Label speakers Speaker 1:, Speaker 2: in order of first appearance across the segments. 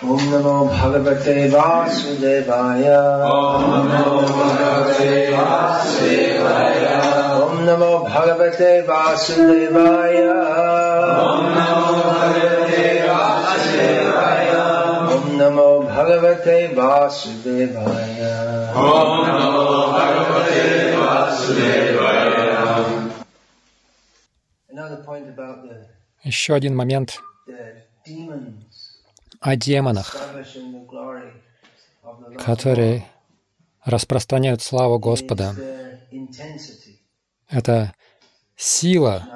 Speaker 1: Om Namo Bhagavate Vasudevaya.
Speaker 2: Om Namo Bhagavate Vasudevaya.
Speaker 1: Om Namo Bhagavate Vasudevaya.
Speaker 2: Om Namo Bhagavate Vasudevaya.
Speaker 1: Om Namo Bhagavate Vasudevaya. Another point about the,
Speaker 3: Еще один момент о демонах, которые распространяют славу Господа. Это сила,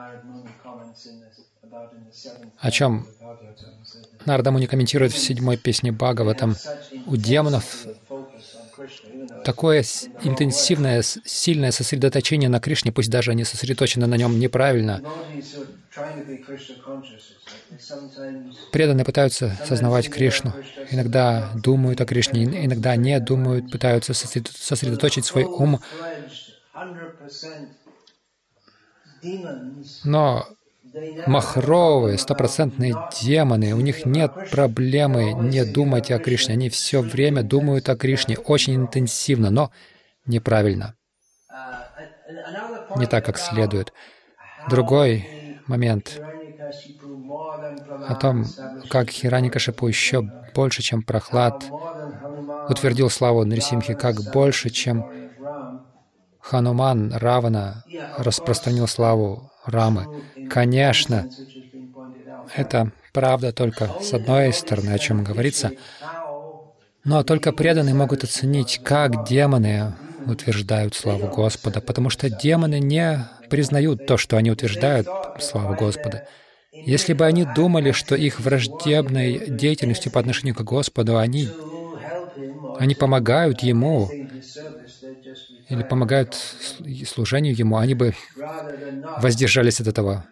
Speaker 3: о чем Нардамуни комментирует в седьмой песне Бхагаватам. У демонов такое интенсивное, сильное сосредоточение на Кришне, пусть даже они сосредоточены на нем неправильно. Преданные пытаются сознавать Кришну. Иногда думают о Кришне, ин- иногда не думают, пытаются сосредо- сосредоточить свой ум.
Speaker 1: full-fledged, 100% demons,
Speaker 3: Но махровые, стопроцентные демоны, у них нет проблемы не думать о Кришне. Они все время думают о Кришне очень интенсивно, но неправильно, не так, как следует. Другой момент о том, как Хираникашипу еще больше, чем Прохлад, утвердил славу Нарисимхи, как больше, чем Хануман Равана распространил славу Рамы. Конечно, это правда только с одной стороны, о чем говорится, но только преданные могут оценить, как демоны утверждают славу Господа, потому что демоны не признают то, что они утверждают славу Господа. Если бы они думали, что их враждебной деятельностью по отношению к Господу они, они помогают Ему или помогают сл- служению Ему, они бы воздержались от этого.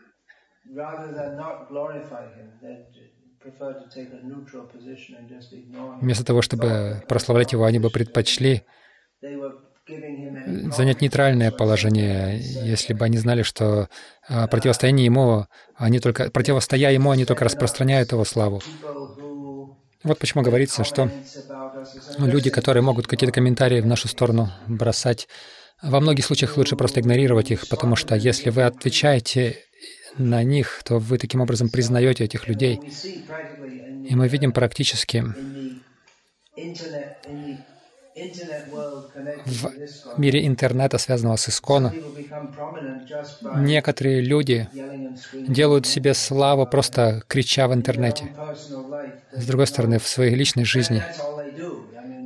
Speaker 3: Вместо того, чтобы прославлять Его, они бы предпочли занять нейтральное положение, если бы они знали, что а, противостояние ему, они только противостоя ему, они только распространяют его славу. Вот почему говорится, что люди, которые могут какие-то комментарии в нашу сторону бросать, во многих случаях лучше просто игнорировать их, потому что если вы отвечаете на них, то вы таким образом признаете этих людей. И мы видим практически в мире интернета, связанного с Искона, некоторые люди делают себе славу, просто крича в интернете. С другой стороны, в своей личной жизни.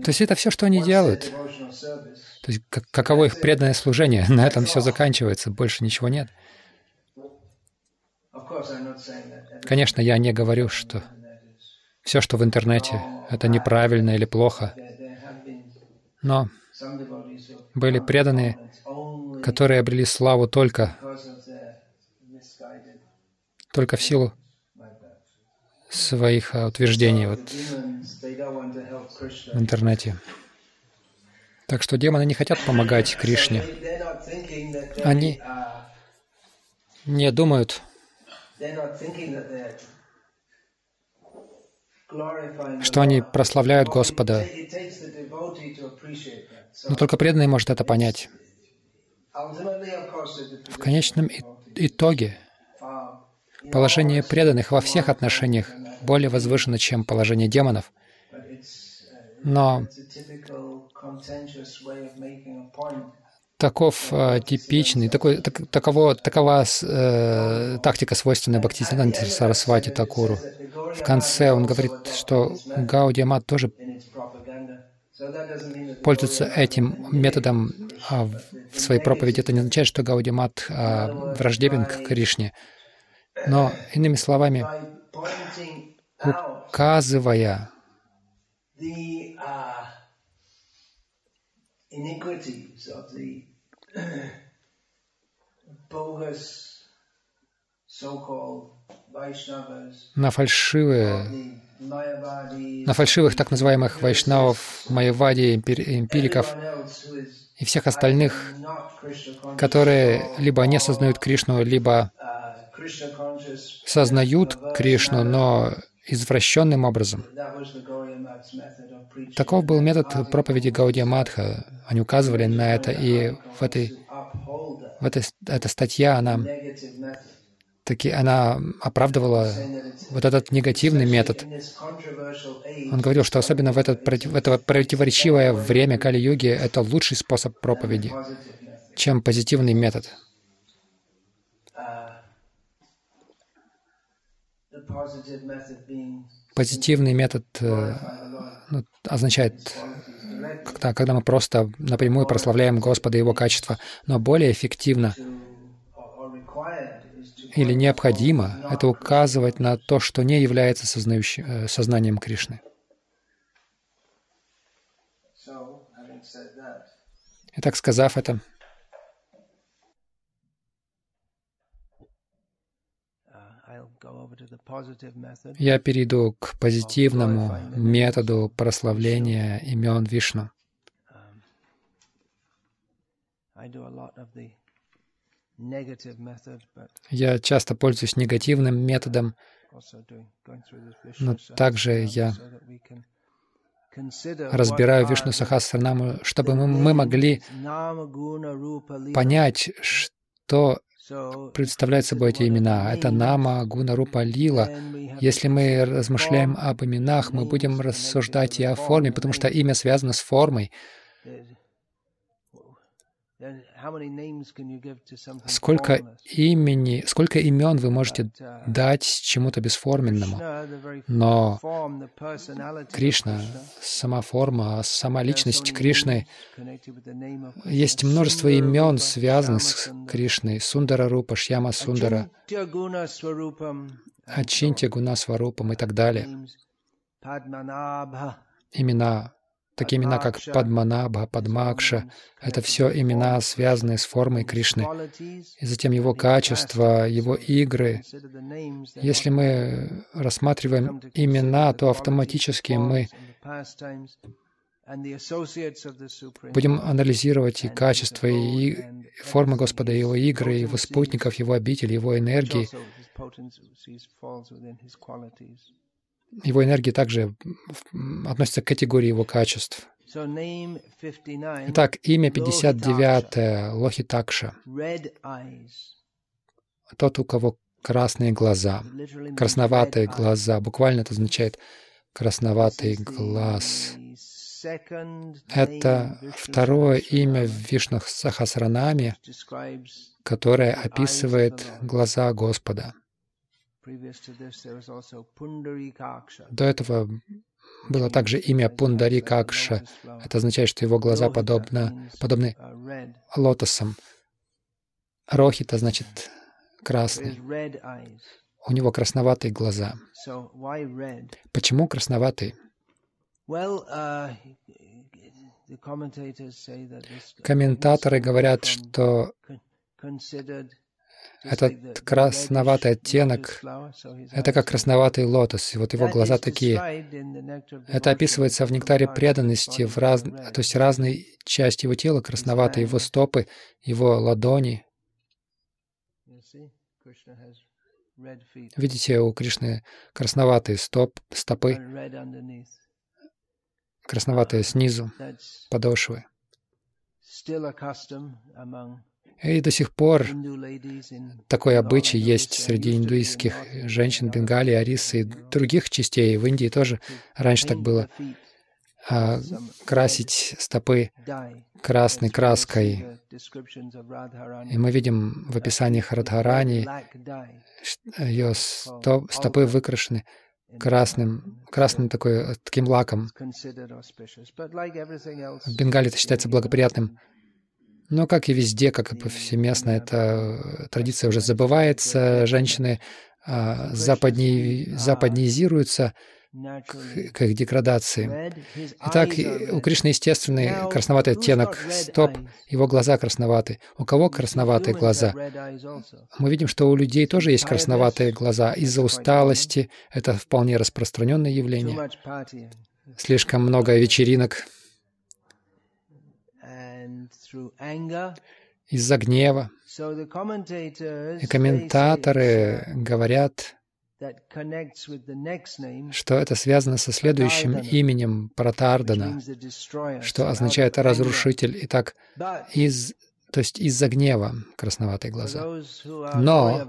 Speaker 3: То есть это все, что они делают. То есть как- каково их преданное служение. На этом все заканчивается, больше ничего нет. Конечно, я не говорю, что все, что в интернете, это неправильно или плохо.
Speaker 1: There, there have been
Speaker 3: Но были преданные, которые обрели славу только, только в силу своих а, утверждений вот, в интернете. Так что демоны не хотят помогать Кришне. Они не думают, что они прославляют Господа. Но только преданный может это понять. В конечном итоге положение преданных во всех отношениях более возвышено, чем положение демонов. Но таков э, типичный, такой, так- таково, такова э, тактика, свойственная Бхактисиданте Сарасвати Такуру. В конце он говорит, что Гаудия Мат тоже пользуется этим методом а, в своей проповеди. Это не означает, что Гаудия Мат а, враждебен к Кришне. Но, иными словами, указывая
Speaker 1: uh, so-called
Speaker 3: на фальшивые на фальшивых так называемых вайшнавов, майявади, эмпир- эмпириков и всех остальных, которые либо не осознают Кришну, либо
Speaker 1: uh,
Speaker 3: сознают Кришну, но извращенным образом. Таков был метод проповеди Гаудия Мадха. Они указывали на это, и в этой, в этой эта статья, она, таки, она оправдывала вот этот негативный метод. Он говорил, что особенно в, этот, в это противоречивое время Кали-юги это лучший способ проповеди, чем позитивный метод. Позитивный метод э, ну, означает, когда, когда мы просто напрямую прославляем Господа и Его качество, но более эффективно или необходимо это указывать на то, что не является э, сознанием Кришны. Итак, сказав это, Я перейду к позитивному методу прославления имен Вишну. Я часто пользуюсь негативным методом, но также я разбираю Вишну Сахасранаму, чтобы мы, мы могли понять, что представляют собой эти имена. Это Нама, Гуна, Рупа, Лила. Если мы размышляем об именах, мы будем рассуждать и о форме, потому что имя связано с формой. Сколько имени, сколько имен вы можете дать чему-то бесформенному? Но Кришна, сама форма, сама личность Кришны, есть множество имен, связанных с Кришной. Сундара Рупа, Шьяма Сундара, Ачинтя Гуна Сварупам и так далее. Имена Такие имена, как Падманабха, Падмакша, это все имена, связанные с формой Кришны. И затем его качество, его игры. Если мы рассматриваем имена, то автоматически мы будем анализировать и качество, и формы Господа, и его игры, его спутников, его обители, его энергии. Его энергия также относится к категории его качеств. Итак, имя 59 Лохитакша. Тот, у кого красные глаза, красноватые глаза. Буквально это означает красноватый глаз. Это второе имя в Вишну Сахасранаме, которое описывает глаза Господа. До этого было также имя Пундарикакша. Это означает, что его глаза подобно, подобны лотосам. Рохит, значит красный. У него красноватые глаза. Почему красноватые?
Speaker 1: Uh,
Speaker 3: Комментаторы говорят, что этот красноватый оттенок — это как красноватый лотос, и вот его глаза такие. Это описывается в нектаре преданности, в раз... то есть разные части его тела красноватые, его стопы, его ладони. Видите, у Кришны красноватые стоп, стопы, красноватые снизу, подошвы. И до сих пор такой обычай есть среди индуистских женщин Бенгалии, Арисы и других частей. В Индии тоже раньше так было. А, красить стопы красной краской. И мы видим в описаниях Радхарани, ее стопы выкрашены красным, красным такой, таким лаком. В Бенгалии это считается благоприятным но, как и везде, как и повсеместно, эта традиция уже забывается, женщины а, западни, западнизируются к, к их деградации. Итак, у Кришны естественный красноватый оттенок стоп, его глаза красноваты. У кого красноватые глаза? Мы видим, что у людей тоже есть красноватые глаза. Из-за усталости это вполне распространенное явление. Слишком много вечеринок, из-за гнева. И комментаторы говорят, что это связано со следующим именем Пратардана, что означает «разрушитель». Итак, из, то есть из-за гнева красноватые глаза. Но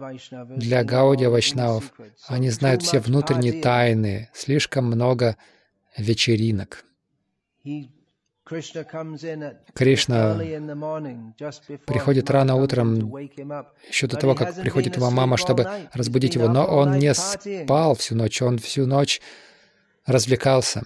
Speaker 3: для Гаудия Вайшнавов они знают все внутренние тайны, слишком много вечеринок. Кришна приходит рано утром, еще до того, как приходит его мама, чтобы разбудить его, но он не спал всю ночь, он всю ночь развлекался.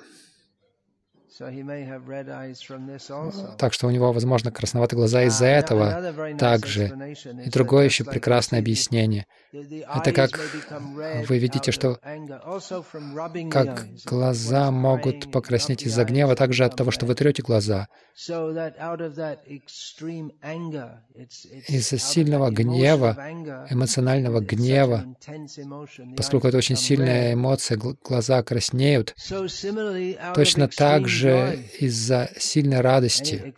Speaker 3: Так что у него, возможно, красноватые глаза из-за этого также. И другое еще прекрасное объяснение. Это как вы видите, что как глаза могут покраснеть из-за гнева, также от того, что вы трете глаза. Из-за сильного гнева, эмоционального гнева, поскольку это очень сильная эмоция, глаза краснеют, точно так же также из-за сильной радости,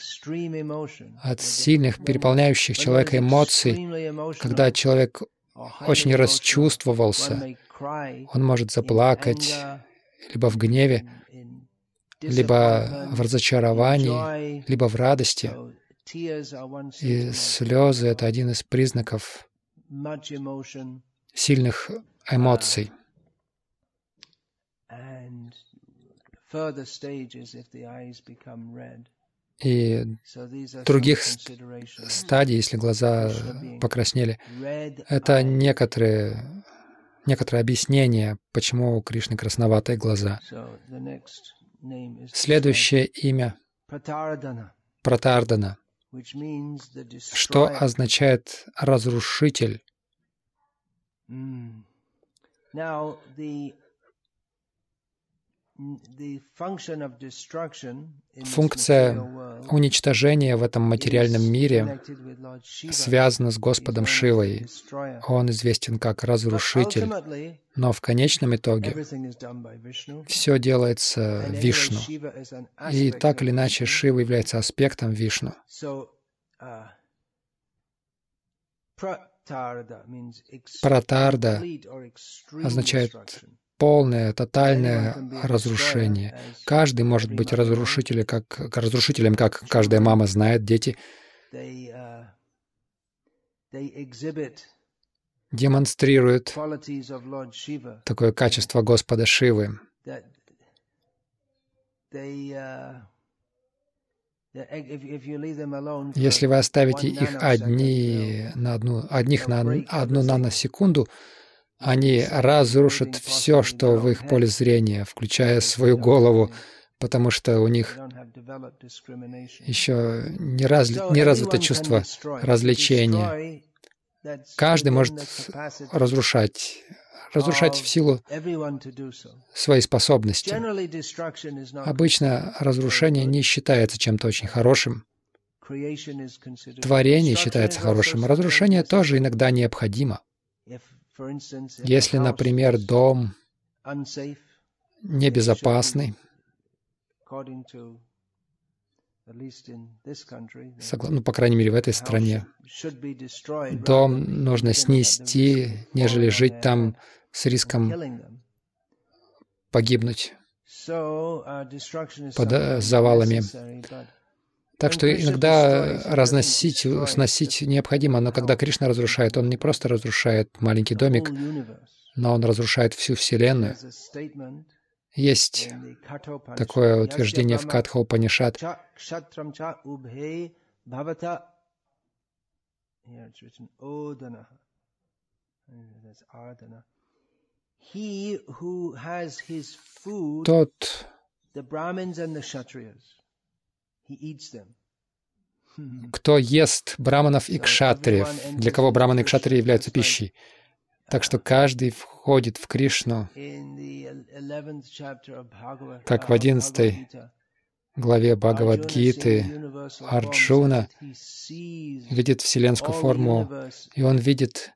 Speaker 3: от сильных, переполняющих человека эмоций, когда человек очень расчувствовался, он может заплакать либо в гневе, либо в разочаровании, либо в радости. И слезы — это один из признаков сильных эмоций. И других стадий, если глаза покраснели, это некоторые, некоторые объяснения, почему у Кришны красноватые глаза. Следующее имя — Пратардана, что означает «разрушитель». Функция уничтожения в этом материальном мире связана с Господом Шивой. Он известен как разрушитель, но в конечном итоге все делается Вишну. И так или иначе Шива является аспектом Вишну. Пратарда означает полное, тотальное разрушение. Каждый может быть разрушителем, как, разрушителем, как каждая мама знает, дети демонстрируют такое качество Господа Шивы. Если вы оставите их одни на одну, одних на одну наносекунду, они разрушат все, что в их поле зрения, включая свою голову, потому что у них еще не, разли, не развито чувство развлечения. Каждый может разрушать, разрушать в силу своей способности. Обычно разрушение не считается чем-то очень хорошим. Творение считается хорошим. Разрушение тоже иногда необходимо. Если, например, дом небезопасный, ну, по крайней мере, в этой стране, дом нужно снести, нежели жить там с риском погибнуть под э, завалами. Так что иногда разносить, сносить необходимо, но когда Кришна разрушает, он не просто разрушает маленький домик, но он разрушает всю Вселенную. Есть такое утверждение в Катха Упанишат. Тот, кто ест браманов и кшатриев, для кого браманы и кшатрии являются пищей. Так что каждый входит в Кришну, как в одиннадцатой главе Бхагавадгиты Арджуна видит вселенскую форму, и он видит,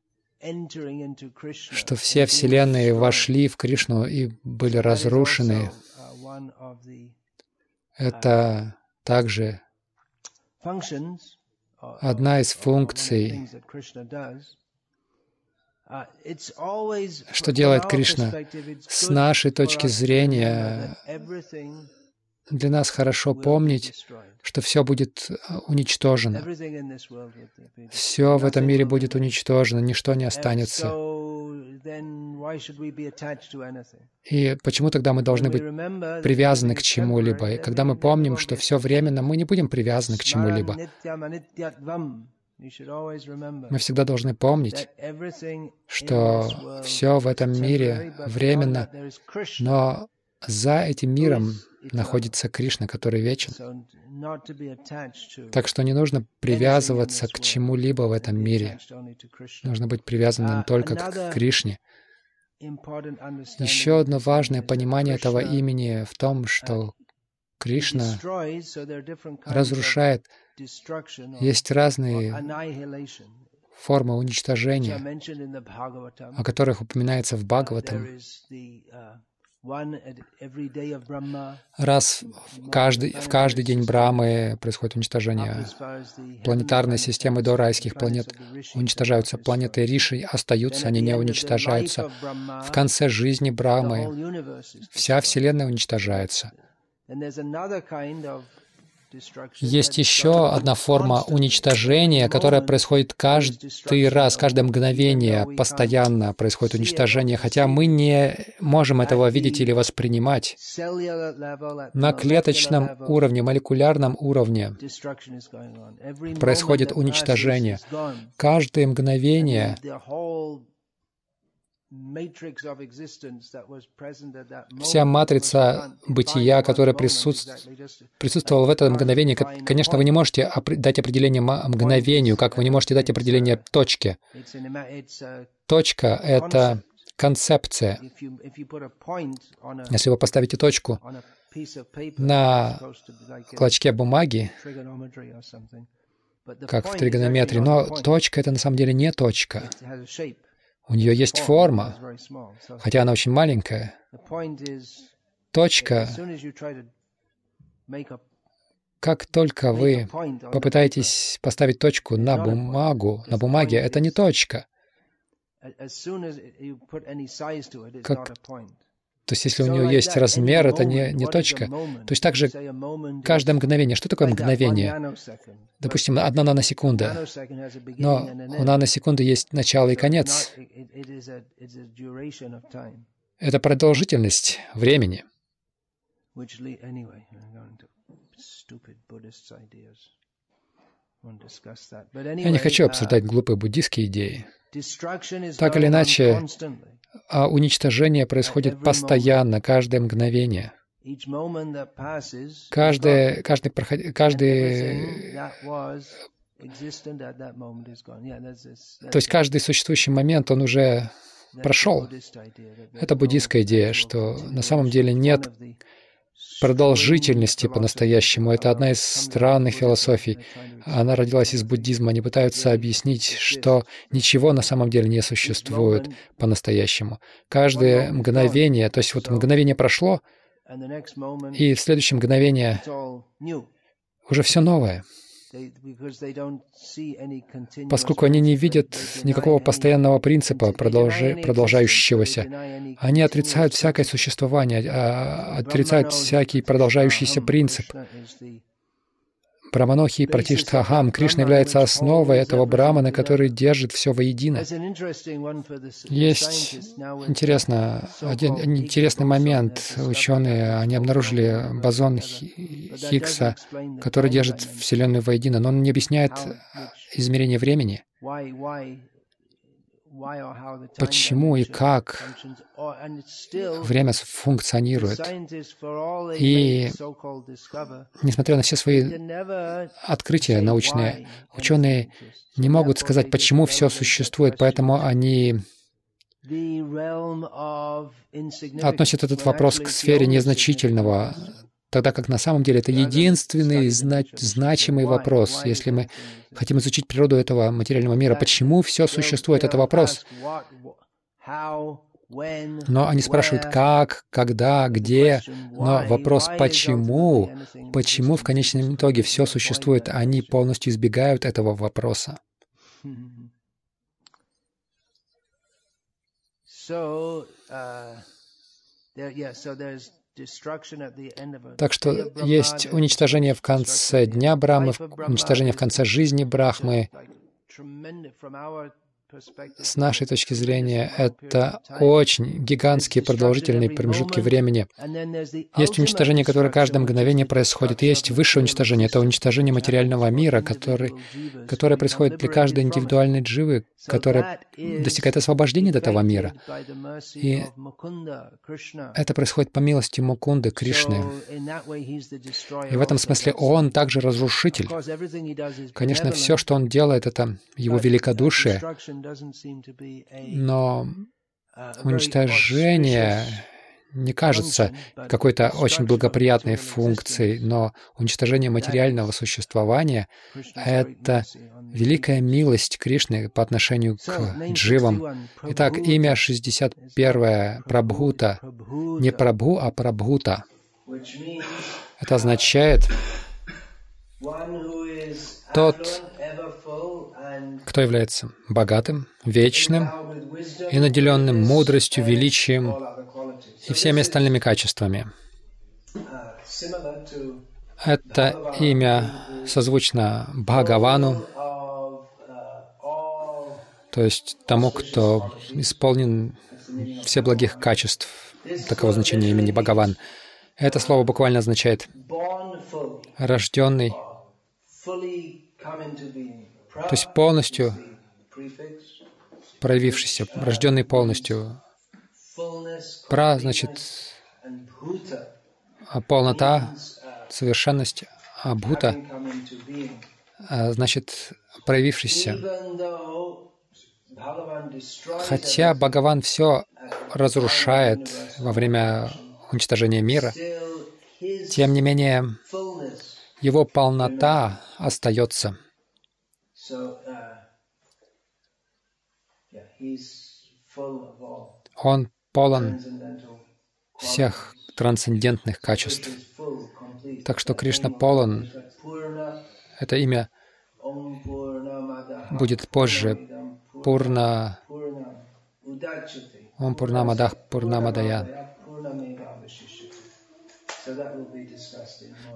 Speaker 3: что все вселенные вошли в Кришну и были разрушены. Это также одна из функций Что делает Кришна? С нашей точки зрения, для нас хорошо помнить, что все будет э, уничтожено. Все в этом мире будет уничтожено, ничто не останется. И почему тогда мы должны быть привязаны к чему-либо? И когда мы помним, что все временно, мы не будем привязаны к чему-либо. Мы всегда должны помнить, что все в этом мире временно, но за этим миром находится Кришна, который вечен. Так что не нужно привязываться к чему-либо в этом мире. Нужно быть привязанным только к Кришне. Еще одно важное понимание этого имени в том, что Кришна разрушает. Есть разные формы уничтожения, о которых упоминается в Бхагаватам. Раз в каждый, в каждый день Брамы происходит уничтожение. Планетарные системы до райских планет уничтожаются. Планеты Риши остаются, они не уничтожаются. В конце жизни Брамы вся Вселенная уничтожается. Есть еще одна форма уничтожения, которая происходит каждый раз, каждое мгновение, постоянно происходит уничтожение, хотя мы не можем этого видеть или воспринимать. На клеточном уровне, молекулярном уровне происходит уничтожение. Каждое мгновение Вся матрица бытия, которая присутствовала в это мгновение, конечно, вы не можете дать определение мгновению, как вы не можете дать определение точке. Точка — это концепция. Если вы поставите точку на клочке бумаги, как в тригонометрии, но точка — это на самом деле не точка. У нее есть форма, хотя она очень маленькая. Точка, как только вы попытаетесь поставить точку на бумагу, на бумаге, это не точка. Как то есть если у нее есть размер, это не, не точка. То есть также каждое мгновение. Что такое мгновение? Допустим, одна наносекунда. Но у наносекунды есть начало и конец. Это продолжительность времени. Я не хочу обсуждать глупые буддийские идеи. Так или иначе, а уничтожение происходит постоянно, каждое мгновение. Каждый, каждый, проход... каждый... То есть каждый существующий момент, он уже прошел. Это буддийская идея, что на самом деле нет продолжительности по-настоящему. Это одна из странных философий. Она родилась из буддизма. Они пытаются объяснить, что ничего на самом деле не существует по-настоящему. Каждое мгновение, то есть вот мгновение прошло, и в следующее мгновение уже все новое поскольку они не видят никакого постоянного принципа, продолжающегося. Они отрицают всякое существование, а, отрицают всякий продолжающийся принцип. Браманохи и Пратиштхахам. Кришна является основой этого брамана, который держит все воедино. Есть интересно, один интересный момент. Ученые, они обнаружили бозон Хиггса, который держит Вселенную воедино, но он не объясняет измерение времени почему и как время функционирует. И несмотря на все свои открытия научные, ученые не могут сказать, почему все существует, поэтому они относят этот вопрос к сфере незначительного, тогда как на самом деле это единственный зна- значимый вопрос. Если мы хотим изучить природу этого материального мира, почему все существует, это вопрос. Но они спрашивают, как, когда, где. Но вопрос, почему, почему в конечном итоге все существует, они полностью избегают этого вопроса.
Speaker 1: So, uh, there, yeah, so there's
Speaker 3: Так что есть уничтожение в конце дня
Speaker 1: Brahma,
Speaker 3: уничтожение в конце жизни Брахмы. С нашей точки зрения, это очень гигантские продолжительные премежутки времени. Есть уничтожение, которое каждое мгновение происходит. Есть высшее уничтожение. Это уничтожение материального мира, который, которое происходит
Speaker 1: become
Speaker 3: каждой индивидуальной дживы, которая достигает освобождения от этого мира. И это происходит по милости Мукунды, Кришны. И в этом смысле он также разрушитель. Конечно, все, что он делает, это его великодушие, но
Speaker 1: uh,
Speaker 3: уничтожение не кажется какой-то очень благоприятной функцией, но уничтожение материального существования это великая милость Кришны по отношению к дживам.
Speaker 1: 61,
Speaker 3: Итак, имя
Speaker 1: is
Speaker 3: 61 Прабхута, не Прабху, а Прабхута. Это означает Тот, кто является богатым, вечным и наделенным мудростью, величием и всеми остальными качествами. Это имя созвучно Бхагавану, то есть тому, кто исполнен все благих качеств. Таково значение имени Бхагаван. Это слово буквально означает «рожденный», то есть полностью проявившийся, рожденный полностью. Пра значит а, полнота,
Speaker 1: uh,
Speaker 3: совершенность, а бхута а, значит проявившийся. Хотя Бхагаван все разрушает во время уничтожения мира, тем не менее. Его полнота остается.
Speaker 1: Uh,
Speaker 3: Он полон всех трансцендентных качеств. Так что Кришна полон. Это имя будет позже. Пурна. Ом Пурнамадах Пурнамадая.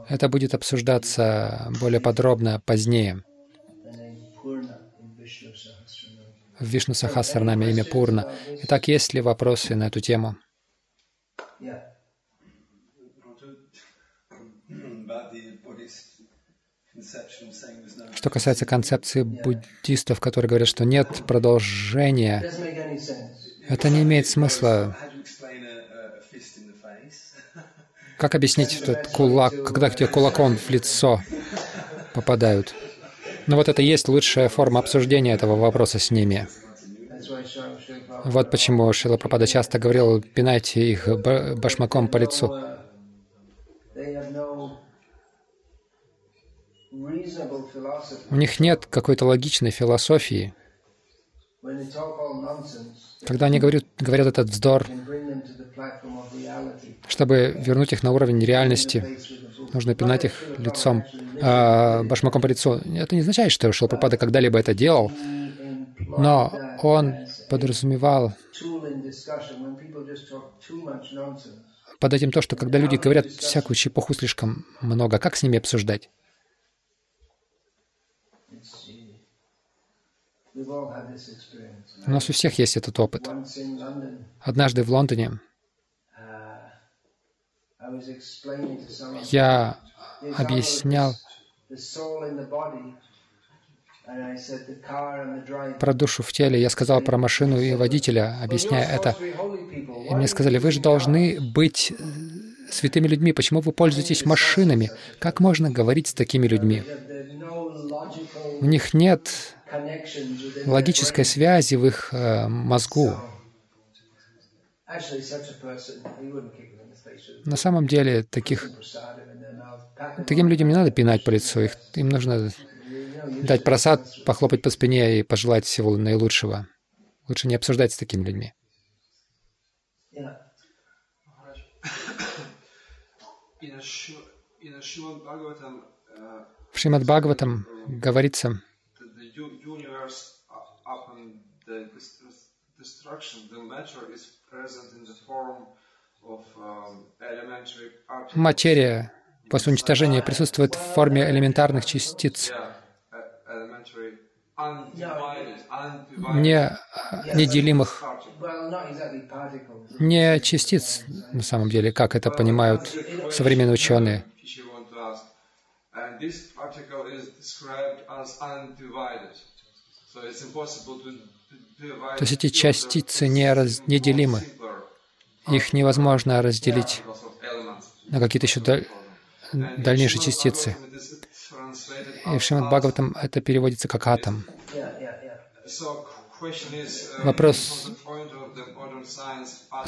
Speaker 3: Это будет обсуждаться более подробно позднее. В Вишну Сахасранаме имя Пурна. Итак, есть ли вопросы на эту тему? Что касается концепции буддистов, которые говорят, что нет продолжения, это не имеет смысла. Как объяснить этот кулак, когда к тебе кулаком в лицо попадают? Ну вот это и есть лучшая форма обсуждения этого вопроса с ними. Вот почему Шила Прабхада часто говорил, пинайте их ба- башмаком по лицу. У них нет какой-то логичной философии. Когда они говорят, говорят этот вздор, чтобы вернуть их на уровень реальности, нужно пинать их лицом, а, башмаком по лицу. Это не означает, что Шила Прабхада когда-либо это делал, но он подразумевал под этим то, что когда люди говорят всякую чепуху слишком много, как с ними обсуждать? У нас у всех есть этот опыт. Однажды в Лондоне
Speaker 1: the driver.
Speaker 3: про душу в теле, я сказал про машину и водителя, объясняя это. И мне сказали, вы же должны быть э, святыми людьми, почему вы пользуетесь машинами? Как можно говорить с такими людьми? У них нет логической связи в их э, мозгу. На самом деле, таких, таким людям не надо пинать по лицу, их, им нужно дать просад, похлопать по спине и пожелать всего наилучшего. Лучше не обсуждать с такими людьми. В Шримад Бхагаватам говорится,
Speaker 4: um.
Speaker 3: Материя после уничтожения присутствует в форме элементарных частиц,
Speaker 4: e-
Speaker 3: не а, неделимых, не частиц, на самом деле, как это понимают современные ученые. То есть эти частицы не раз- неделимы. Их невозможно разделить на какие-то еще даль- дальнейшие частицы. И в Шримад Бхагаватам это переводится как атом. Вопрос.
Speaker 1: That's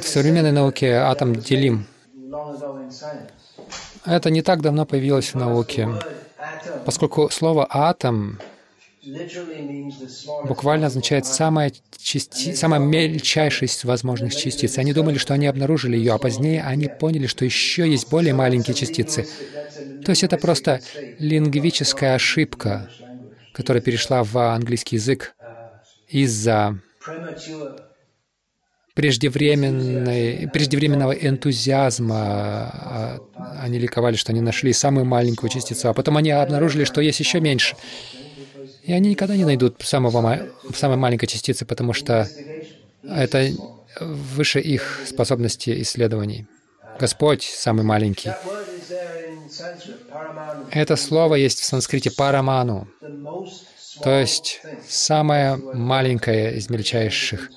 Speaker 3: В современной науке атом делим. Это не так давно появилось в науке, поскольку слово «атом» буквально означает самая, части... самая мельчайшая из возможных частиц. Они думали, что они обнаружили ее, а позднее они поняли, что еще есть более маленькие частицы. То есть это просто лингвическая ошибка, которая перешла в английский язык из-за преждевременной, преждевременного энтузиазма. А, Они ликовали, что они нашли самую маленькую частицу, а потом они обнаружили, что есть еще меньше. И они никогда не найдут самого, самой маленькой частицы, потому что это выше их способности исследований. Господь самый маленький. Это слово есть в санскрите параману, то есть самое маленькое из мельчайших.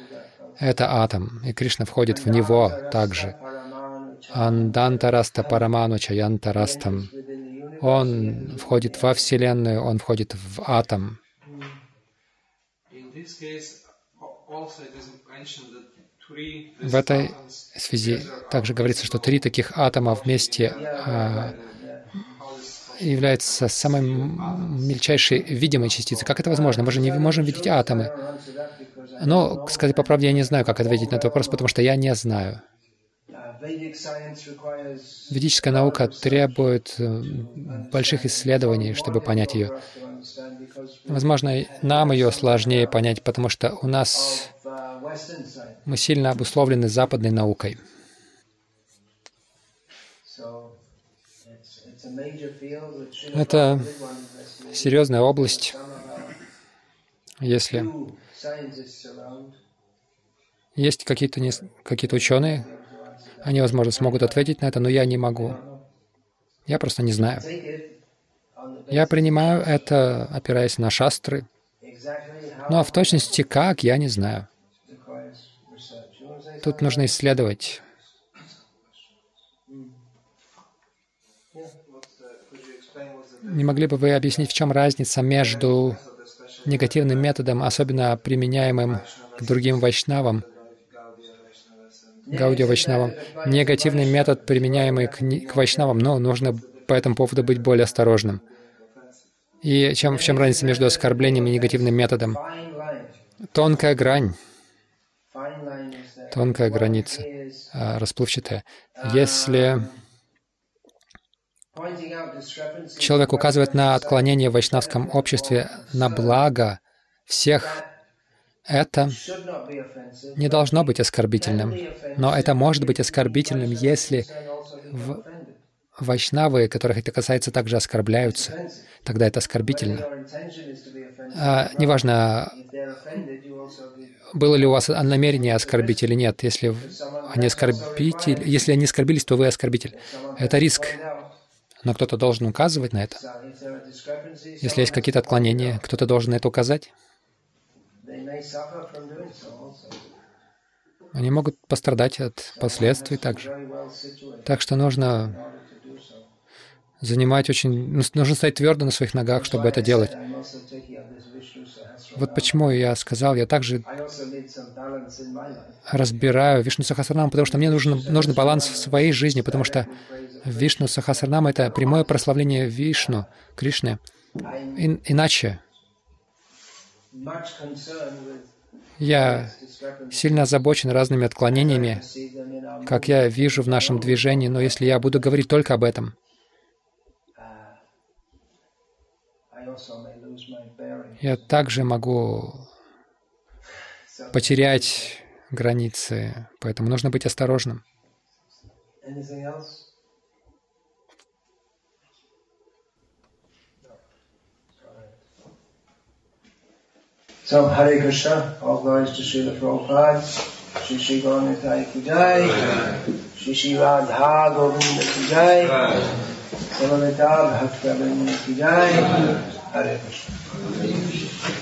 Speaker 3: Это атом, и Кришна входит в него также. Андантараста Параману Чаянтарастам. Он входит во Вселенную, он входит в атом. В этой связи также говорится, что три таких атома вместе а, являются самой мельчайшей видимой частицей. Как это возможно? Мы же не можем видеть атомы. Но, сказать по правде, я не знаю, как ответить на этот вопрос, потому что я не знаю. Ведическая наука требует э, больших исследований, чтобы понять ее. Возможно, нам ее сложнее понять, потому что у нас
Speaker 1: uh,
Speaker 3: мы сильно обусловлены западной наукой. Это серьезная область. Если есть какие-то нес- какие-то ученые, они, возможно, смогут ответить на это, но я не могу. Я просто не знаю. Я принимаю это, опираясь на шастры, ну а в точности как, я не знаю. Тут нужно исследовать. Не могли бы вы объяснить, в чем разница между негативным методом, особенно применяемым к другим вайшнавам, Гаудия Вайшнавам, негативный метод, применяемый к, к Вайшнавам, но нужно по этому поводу быть более осторожным. И чем, в чем разница между оскорблением и негативным методом? Тонкая грань, тонкая граница, а, расплывчатая. Если человек указывает на отклонение в вайшнавском обществе на благо всех, это не должно быть оскорбительным. Но это может быть оскорбительным, если в- вайшнавы, которых это касается, также оскорбляются. Тогда это оскорбительно. А, неважно, было ли у вас намерение оскорбить или нет. Если они оскорбитель, если они оскорбились, то вы оскорбитель. Это риск. Но кто-то должен указывать на это. Если есть какие-то отклонения, кто-то должен это указать. Они могут пострадать от последствий также. Так что нужно занимать очень... ну, Нужно стоять твердо на своих ногах, чтобы это делать. Вот почему я сказал, я также разбираю Вишну Сахасранам, потому что мне нужен, нужен баланс в своей жизни, потому что Вишну Сахасранам — это прямое прославление Вишну, Кришны. Ин- иначе я сильно озабочен разными отклонениями, как я вижу в нашем движении, но если я буду говорить только об этом,
Speaker 1: bearing. я также могу потерять границы, поэтому нужно быть осторожным.
Speaker 3: So, Hare Krishna, all glories to Srila Prabhupada, Sri Sri Gaunitai Ki Jai, Sri Shri Radha Govinda Ki Jai, Samalita Bhakta Ki Jai, Hare Krishna.